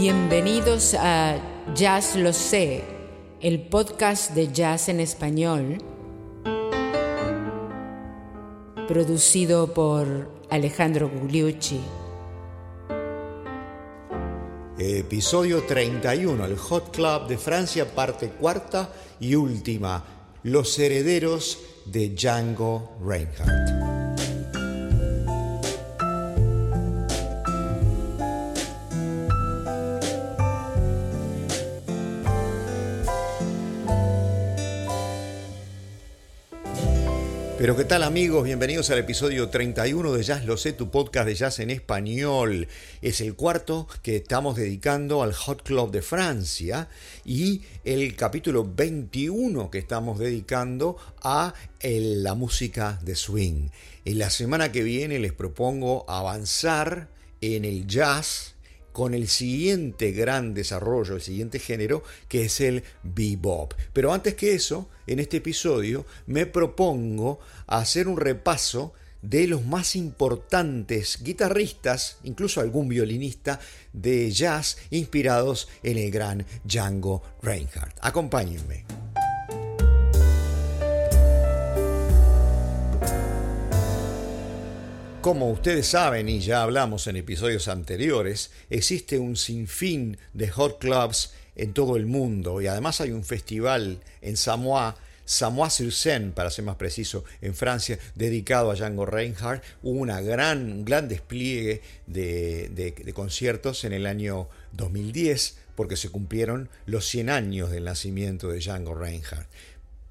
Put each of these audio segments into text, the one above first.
Bienvenidos a Jazz Lo Sé, el podcast de jazz en español, producido por Alejandro Gugliucci. Episodio 31, el Hot Club de Francia, parte cuarta y última, Los herederos de Django Reinhardt. Tal amigos, bienvenidos al episodio 31 de Jazz Lo Sé, tu podcast de jazz en español. Es el cuarto que estamos dedicando al Hot Club de Francia y el capítulo 21 que estamos dedicando a la música de swing. En la semana que viene les propongo avanzar en el jazz con el siguiente gran desarrollo, el siguiente género, que es el bebop. Pero antes que eso, en este episodio me propongo hacer un repaso de los más importantes guitarristas, incluso algún violinista de jazz inspirados en el gran Django Reinhardt. Acompáñenme. Como ustedes saben y ya hablamos en episodios anteriores, existe un sinfín de hot clubs en todo el mundo y además hay un festival en Samoa, Samoa-sur-Seine, para ser más preciso, en Francia, dedicado a Django Reinhardt. Hubo una gran, un gran despliegue de, de conciertos en el año 2010 porque se cumplieron los 100 años del nacimiento de Django Reinhardt.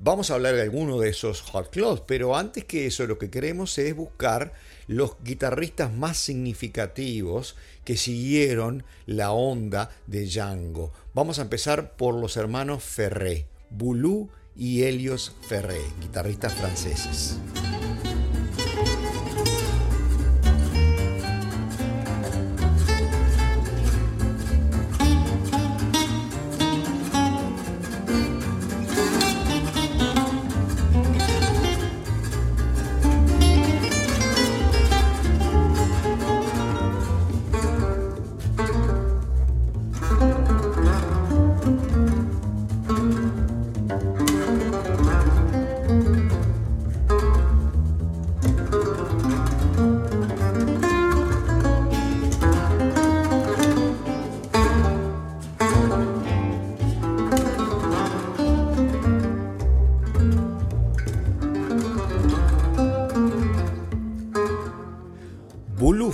Vamos a hablar de alguno de esos hot clubs, pero antes que eso lo que queremos es buscar los guitarristas más significativos que siguieron la onda de Django. Vamos a empezar por los hermanos Ferré, Boulou y Helios Ferré, guitarristas franceses.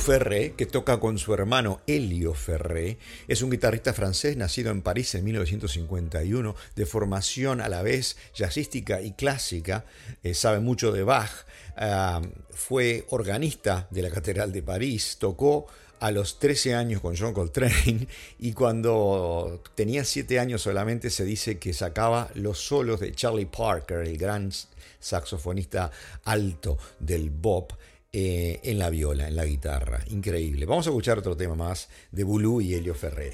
Ferré, que toca con su hermano Elio Ferré, es un guitarrista francés nacido en París en 1951, de formación a la vez jazzística y clásica, eh, sabe mucho de Bach, ah, fue organista de la Catedral de París, tocó a los 13 años con John Coltrane. Y cuando tenía 7 años solamente se dice que sacaba los solos de Charlie Parker, el gran saxofonista alto del bop. Eh, en la viola, en la guitarra. Increíble. Vamos a escuchar otro tema más de Boulou y Helio Ferré.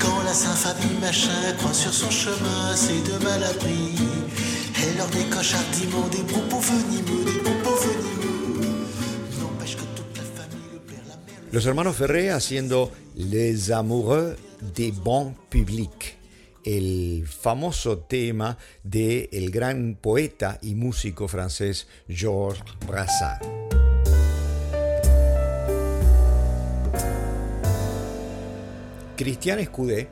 Quand la Saint-Famille machin croit sur son chemin, c'est de mal Los hermanos Ferré haciendo Les Amoureux des Bons Publics, el famoso tema del el gran poeta y músico francés Georges Brassens. Christian Escudé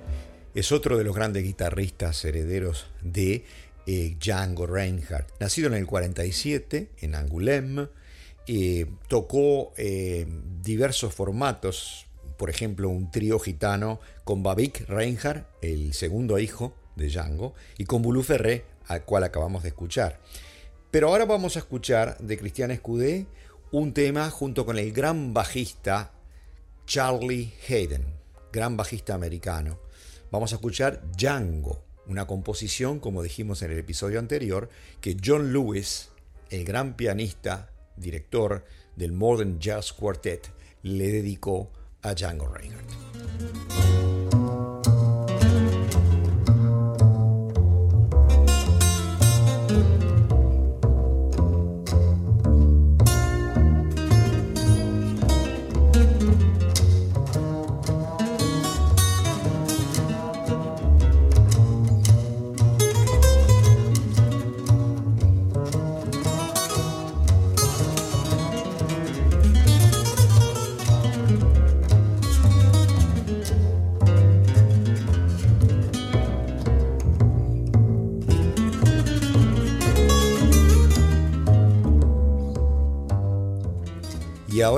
es otro de los grandes guitarristas herederos de eh, Django Reinhardt. Nacido en el 47 en Angoulême, eh, tocó eh, diversos formatos, por ejemplo un trío gitano con Babik Reinhardt, el segundo hijo de Django, y con Boulou Ferré, al cual acabamos de escuchar. Pero ahora vamos a escuchar de Christian Escudé un tema junto con el gran bajista Charlie Hayden, gran bajista americano. Vamos a escuchar Django una composición, como dijimos en el episodio anterior, que John Lewis, el gran pianista, director del Modern Jazz Quartet le dedicó a Django Reinhardt.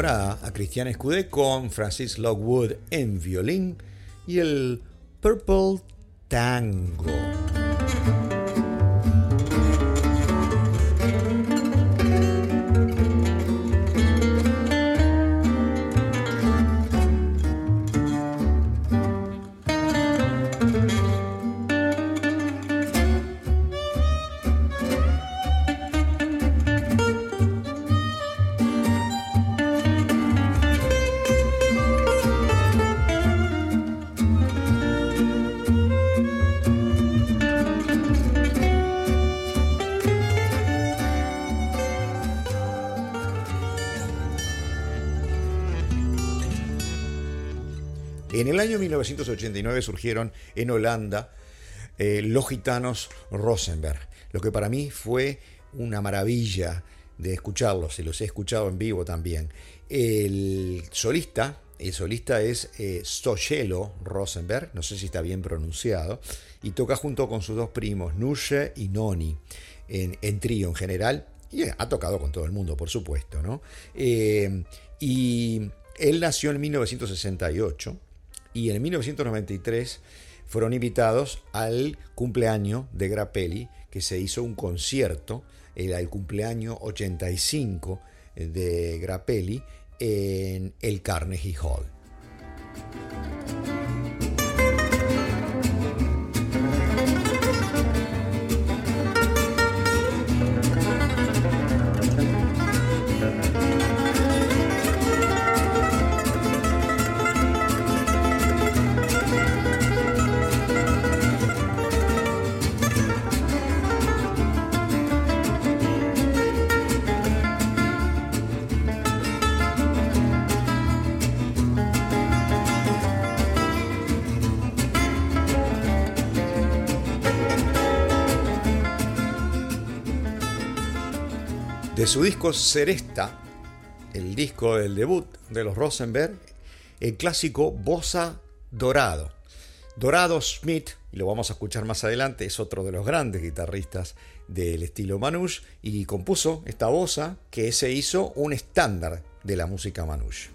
A Cristian Escudé con Francis Lockwood en violín y el Purple Tango. Año 1989 surgieron en Holanda eh, los gitanos Rosenberg, lo que para mí fue una maravilla de escucharlos, y los he escuchado en vivo también. El solista, el solista es eh, Rosenberg, no sé si está bien pronunciado, y toca junto con sus dos primos, Nusche y Noni, en, trío en general, y ha tocado con todo el mundo, por supuesto, ¿no? Eh, y él nació en 1968 y en 1993 fueron invitados al cumpleaños de Grappelli, que se hizo un concierto, era el cumpleaños 85 de Grappelli en el Carnegie Hall. De su disco Seresta, el disco del debut de los Rosenberg, el clásico Bossa Dorado. Dorado Smith, y lo vamos a escuchar más adelante, es otro de los grandes guitarristas del estilo Manouche y compuso esta bossa que se hizo un estándar de la música Manouche.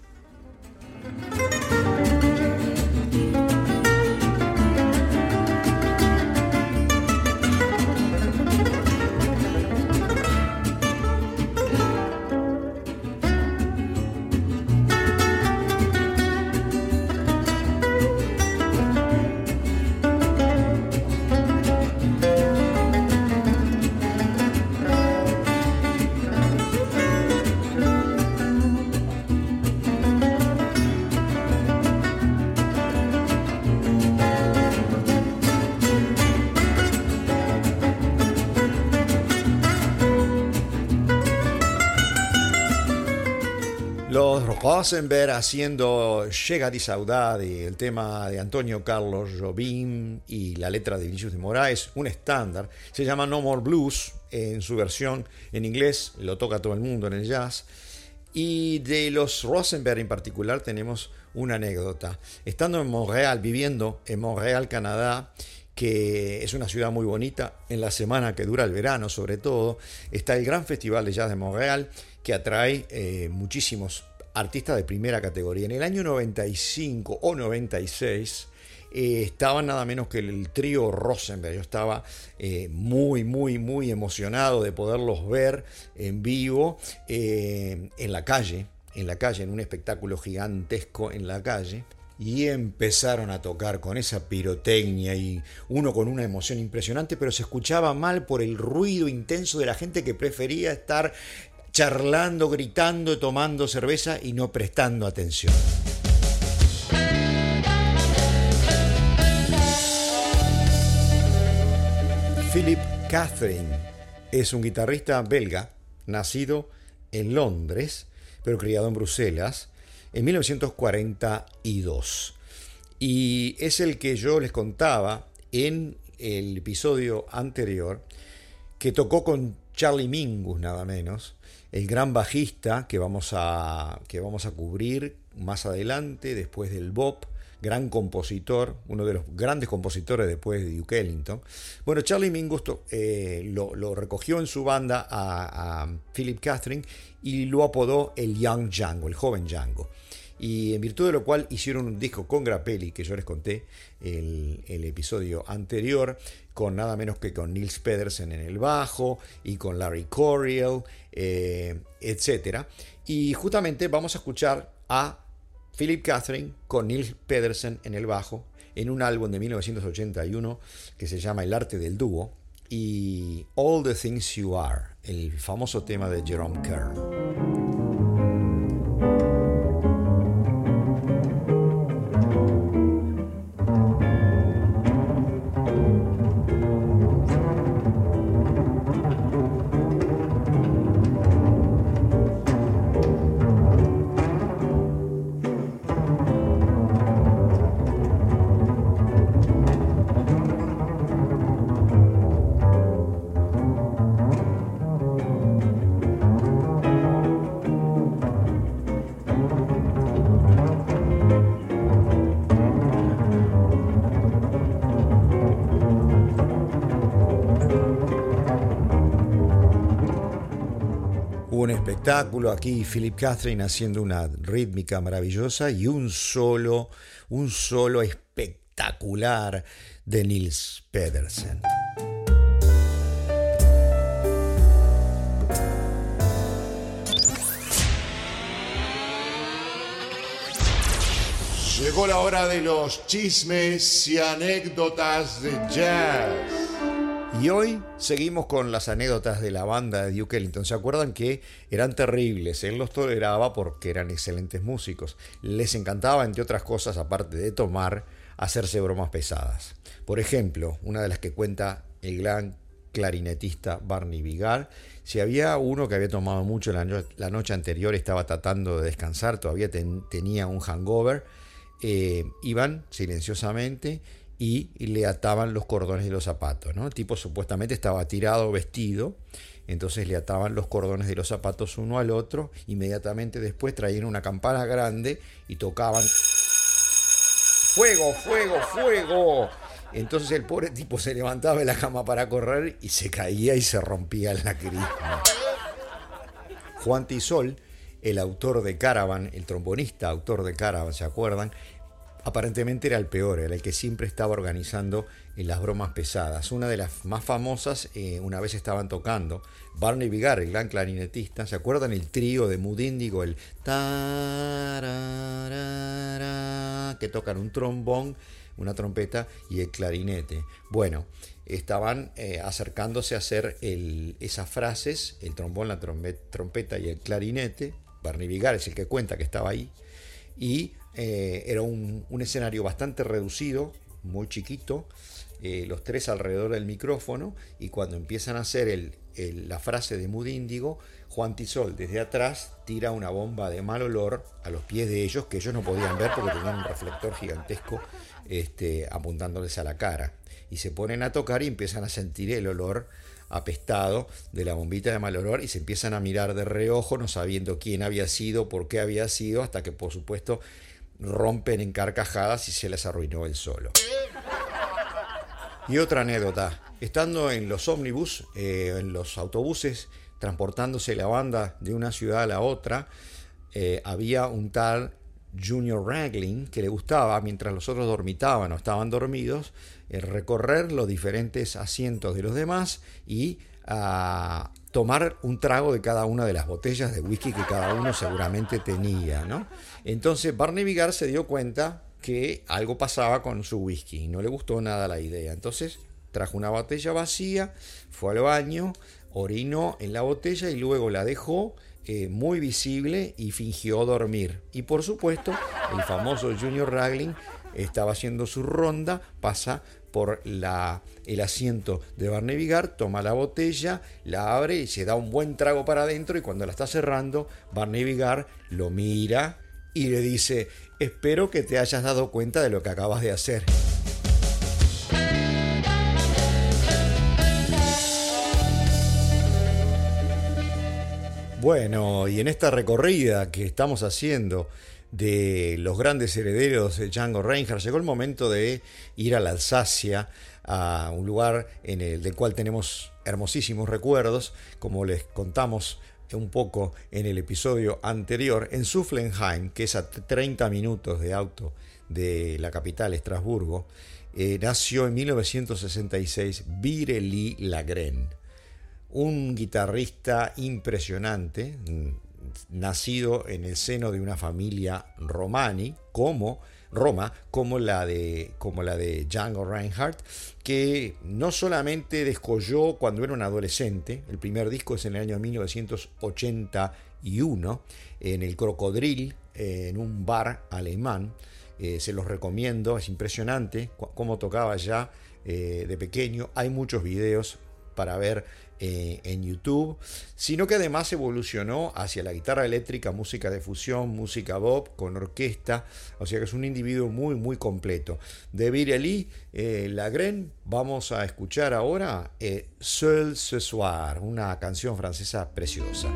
Rosenberg haciendo Llega di Saudade, el tema de Antonio Carlos Jobim y la letra de Vinicius de Moraes, un estándar. Se llama No More Blues en su versión en inglés, lo toca todo el mundo en el jazz. Y de los Rosenberg en particular tenemos una anécdota. Estando en Montreal, viviendo en Montreal, Canadá, que es una ciudad muy bonita, en la semana que dura el verano sobre todo, está el Gran Festival de Jazz de Montreal, que atrae eh, muchísimos artistas de primera categoría. En el año 95 o 96 eh, estaba nada menos que el trío Rosenberg. Yo estaba eh, muy, muy, muy emocionado de poderlos ver en vivo en la calle, en la calle, en un espectáculo gigantesco en la calle y empezaron a tocar con esa pirotecnia y uno con una emoción impresionante, pero se escuchaba mal por el ruido intenso de la gente que prefería estar charlando, gritando, tomando cerveza y no prestando atención. Philip Catherine es un guitarrista belga, nacido en Londres, pero criado en Bruselas, en 1942. Y es el que yo les contaba en el episodio anterior, que tocó con Charlie Mingus, nada menos, el gran bajista que vamos a, que vamos a cubrir más adelante, después del Bob, gran compositor, uno de los grandes compositores después de Duke Ellington. Bueno, Charlie Mingus eh, lo, recogió en su banda a, a Philip Catherine y lo apodó el Young Django, el joven Django y en virtud de lo cual hicieron un disco con Grappelli, que yo les conté el, el episodio anterior, con nada menos que con Nils Pedersen en el bajo y con Larry Coryell, eh, etc. Y justamente vamos a escuchar a Philip Catherine con Nils Pedersen en el bajo en un álbum de 1981 que se llama El arte del dúo y All the Things You Are, el famoso tema de Jerome Kern. Espectáculo, aquí Philip Catherine haciendo una rítmica maravillosa y un solo, un solo espectacular de Nils Pedersen. Llegó la hora de los chismes y anécdotas de jazz. Y hoy seguimos con las anécdotas de la banda de Duke Ellington. ¿Se acuerdan que eran terribles? Él los toleraba porque eran excelentes músicos. Les encantaba, entre otras cosas, aparte de tomar, hacerse bromas pesadas. Por ejemplo, una de las que cuenta el gran clarinetista Barney Vigar, si había uno que había tomado mucho la, noche anterior, estaba tratando de descansar, todavía tenía un hangover, eh, iban silenciosamente y, le ataban los cordones de los zapatos. ¿no? El tipo supuestamente estaba tirado, vestido, entonces le ataban los cordones de los zapatos uno al otro, inmediatamente después traían una campana grande y tocaban fuego, fuego, fuego. Entonces el pobre tipo se levantaba de la cama para correr y se caía y se rompía la crisma. Juan Tisol, el autor de Caravan, el trombonista autor de Caravan, ¿se acuerdan? Aparentemente era el peor, era el que siempre estaba organizando las bromas pesadas. Una de las más famosas, eh, una vez estaban tocando, Barney Vigar, el gran clarinetista, ¿se acuerdan el trío de Mood Indigo, el que tocan un trombón, una trompeta y el clarinete? Bueno, estaban eh, acercándose a hacer esas frases, el trombón, la trompeta y el clarinete. Barney Vigar es el que cuenta que estaba ahí. Y eh, era un, escenario bastante reducido, muy chiquito, eh, los tres alrededor del micrófono, y cuando empiezan a hacer la frase de Mood Índigo, Juan Tisol desde atrás tira una bomba de mal olor a los pies de ellos, que ellos no podían ver porque tenían un reflector gigantesco este, apuntándoles a la cara. Y se ponen a tocar y empiezan a sentir el olor apestado de la bombita de mal olor y se empiezan a mirar de reojo, no sabiendo quién había sido, por qué había sido, hasta que por supuesto rompen en carcajadas y se les arruinó el solo. Y otra anécdota, estando en los ómnibus, eh, en los autobuses, transportándose la banda de una ciudad a la otra, eh, había un tal Junior Ragling que le gustaba, mientras los otros dormitaban o estaban dormidos, eh, recorrer los diferentes asientos de los demás y a tomar un trago de cada una de las botellas de whisky que cada uno seguramente tenía, ¿no? Entonces Barney Vigar se dio cuenta que algo pasaba con su whisky y no le gustó nada la idea. Entonces trajo una botella vacía, fue al baño, orinó en la botella y luego la dejó eh, muy visible y fingió dormir. Y por supuesto, el famoso Junior Ragling estaba haciendo su ronda, pasa por la, el asiento de Barney Vigar, toma la botella, la abre y se da un buen trago para adentro y cuando la está cerrando, Barney Vigar lo mira y le dice, espero que te hayas dado cuenta de lo que acabas de hacer. Bueno, y en esta recorrida que estamos haciendo de los grandes herederos de Django Reinhardt, llegó el momento de ir a la Alsacia, a un lugar en el del cual tenemos hermosísimos recuerdos, como les contamos un poco en el episodio anterior, en Sufflenheim, que es a 30 minutos de auto de la capital, Estrasburgo, eh, nació en 1966 Vireli Lagren un guitarrista impresionante, nacido en el seno de una familia romani, como Roma, como la de, como la de Django Reinhardt, que no solamente descolló cuando era un adolescente, el primer disco es en el año 1981, en el Crocodril, en un bar alemán, eh, se los recomiendo, es impresionante cómo tocaba ya eh, de pequeño, hay muchos videos para ver eh, en YouTube, sino que además evolucionó hacia la guitarra eléctrica, música de fusión, música bob con orquesta, o sea que es un individuo muy muy completo. De Vireli eh, Lagren vamos a escuchar ahora eh, Seul ce soir, una canción francesa preciosa.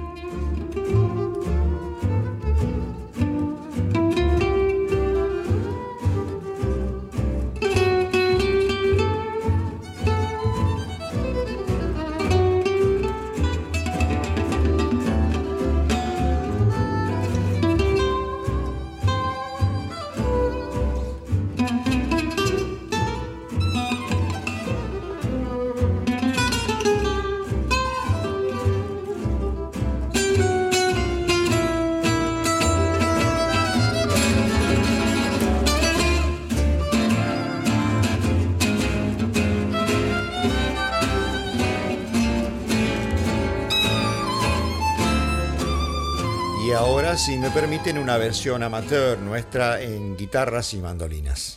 Si me permiten, una versión amateur nuestra en guitarras y mandolinas.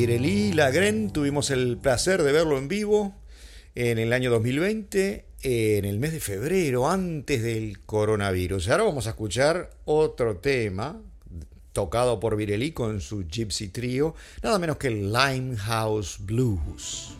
A Virelí Lagren tuvimos el placer de verlo en vivo en el año 2020, en el mes de febrero, antes del coronavirus. Ahora vamos a escuchar otro tema tocado por Virelí con su Gypsy Trio, nada menos que Limehouse Blues.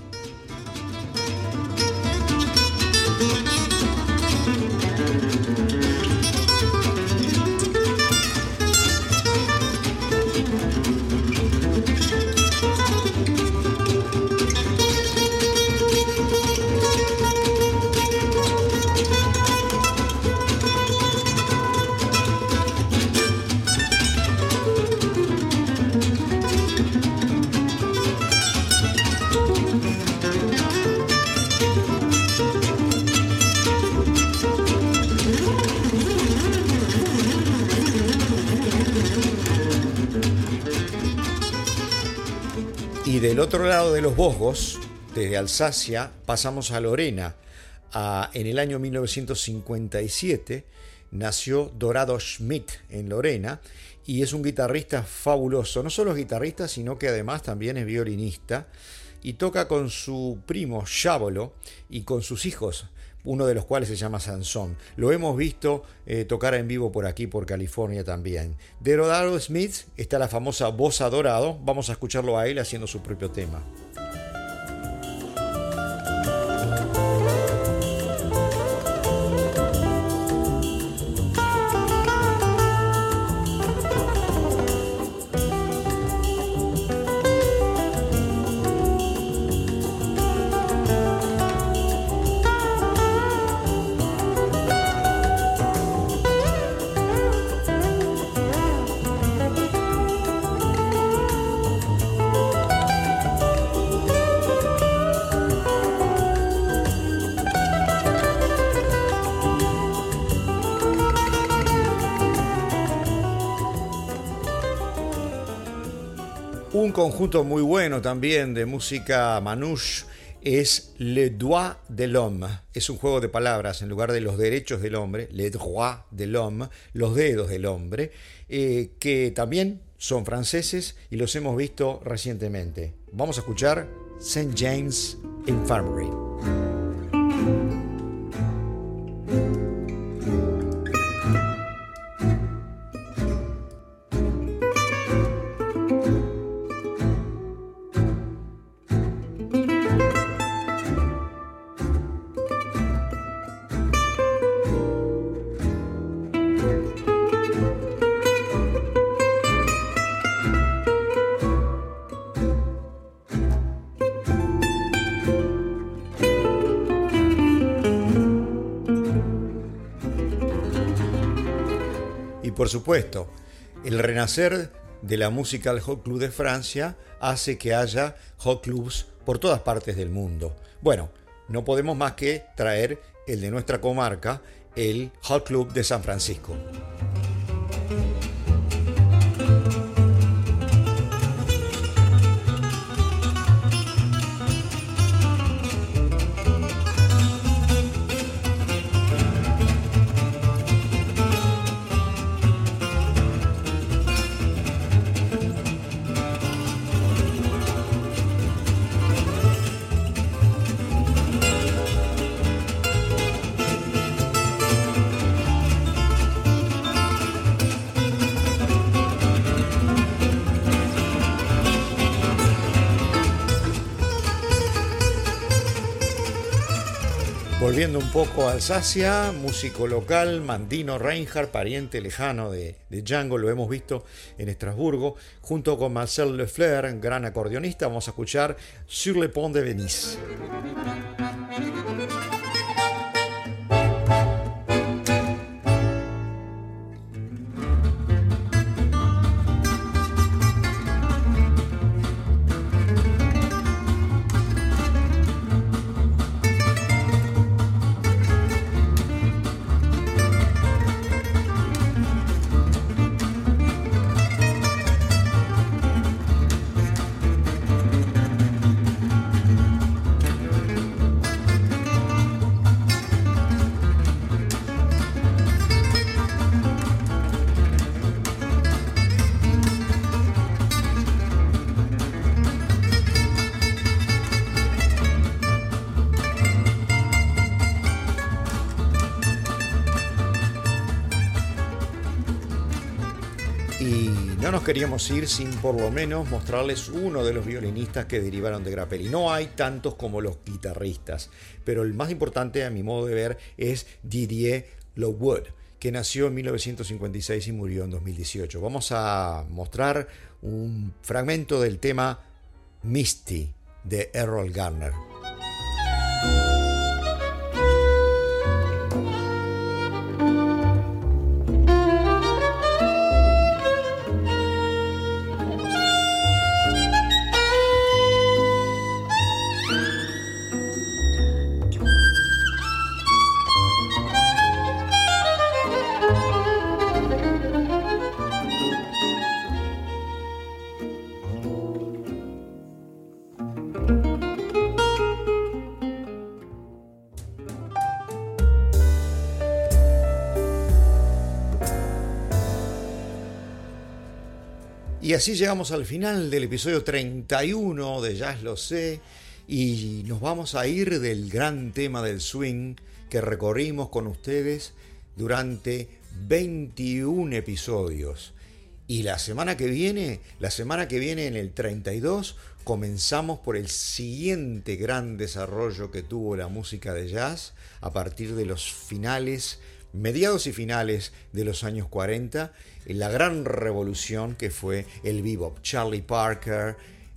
De los Vosgos, desde Alsacia, pasamos a Lorena. en el año 1957 nació Dorado Schmidt en Lorena y es un guitarrista fabuloso. No solo es guitarrista, sino que además también es violinista y toca con su primo Shabolo y con sus hijos uno de los cuales se llama Sansón. Lo hemos visto eh, tocar en vivo por aquí, por California también. De Rodaro Smith está la famosa Voz Adorado. Vamos a escucharlo a él haciendo su propio tema. Un conjunto muy bueno también de música manouche es Le Droit de l'Homme. Es un juego de palabras en lugar de los derechos del hombre, Le Droit de l'Homme, los dedos del hombre, eh, que también son franceses y los hemos visto recientemente. Vamos a escuchar St. James Infirmary. Por supuesto, el renacer de la música al Hot Club de Francia hace que haya hot clubs por todas partes del mundo. Bueno, no podemos más que traer el de nuestra comarca, el Hot Club de San Francisco. Volviendo un poco a Alsacia, músico local, Mandino Reinhardt, pariente lejano de, Django, lo hemos visto en Estrasburgo, junto con Marcel Lefleur, gran acordeonista, vamos a escuchar Sur le Pont de Venise. Queríamos ir sin por lo menos mostrarles uno de los violinistas que derivaron de Grappelli. No hay tantos como los guitarristas, pero el más importante a mi modo de ver es Didier Lowood, que nació en 1956 y murió en 2018. Vamos a mostrar un fragmento del tema Misty de Errol Garner. Y así llegamos al final del episodio 31 de Jazz Lo Sé y nos vamos a ir del gran tema del swing que recorrimos con ustedes durante 21 episodios. Y la semana que viene, la semana que viene en el 32, comenzamos por el siguiente gran desarrollo que tuvo la música de jazz a partir de los finales mediados y finales de los años 40, la gran revolución que fue el bebop. Charlie Parker,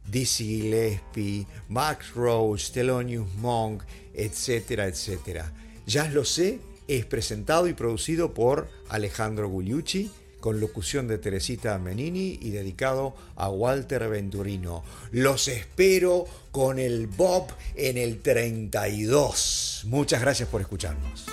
Dizzy Gillespie, Max Roach, Thelonious Monk, etcétera, etcétera. Ya lo sé, es presentado y producido por Alejandro Gugliucci, con locución de Teresita Menini y dedicado a Walter Venturino. Los espero con el Bob en el 32. Muchas gracias por escucharnos.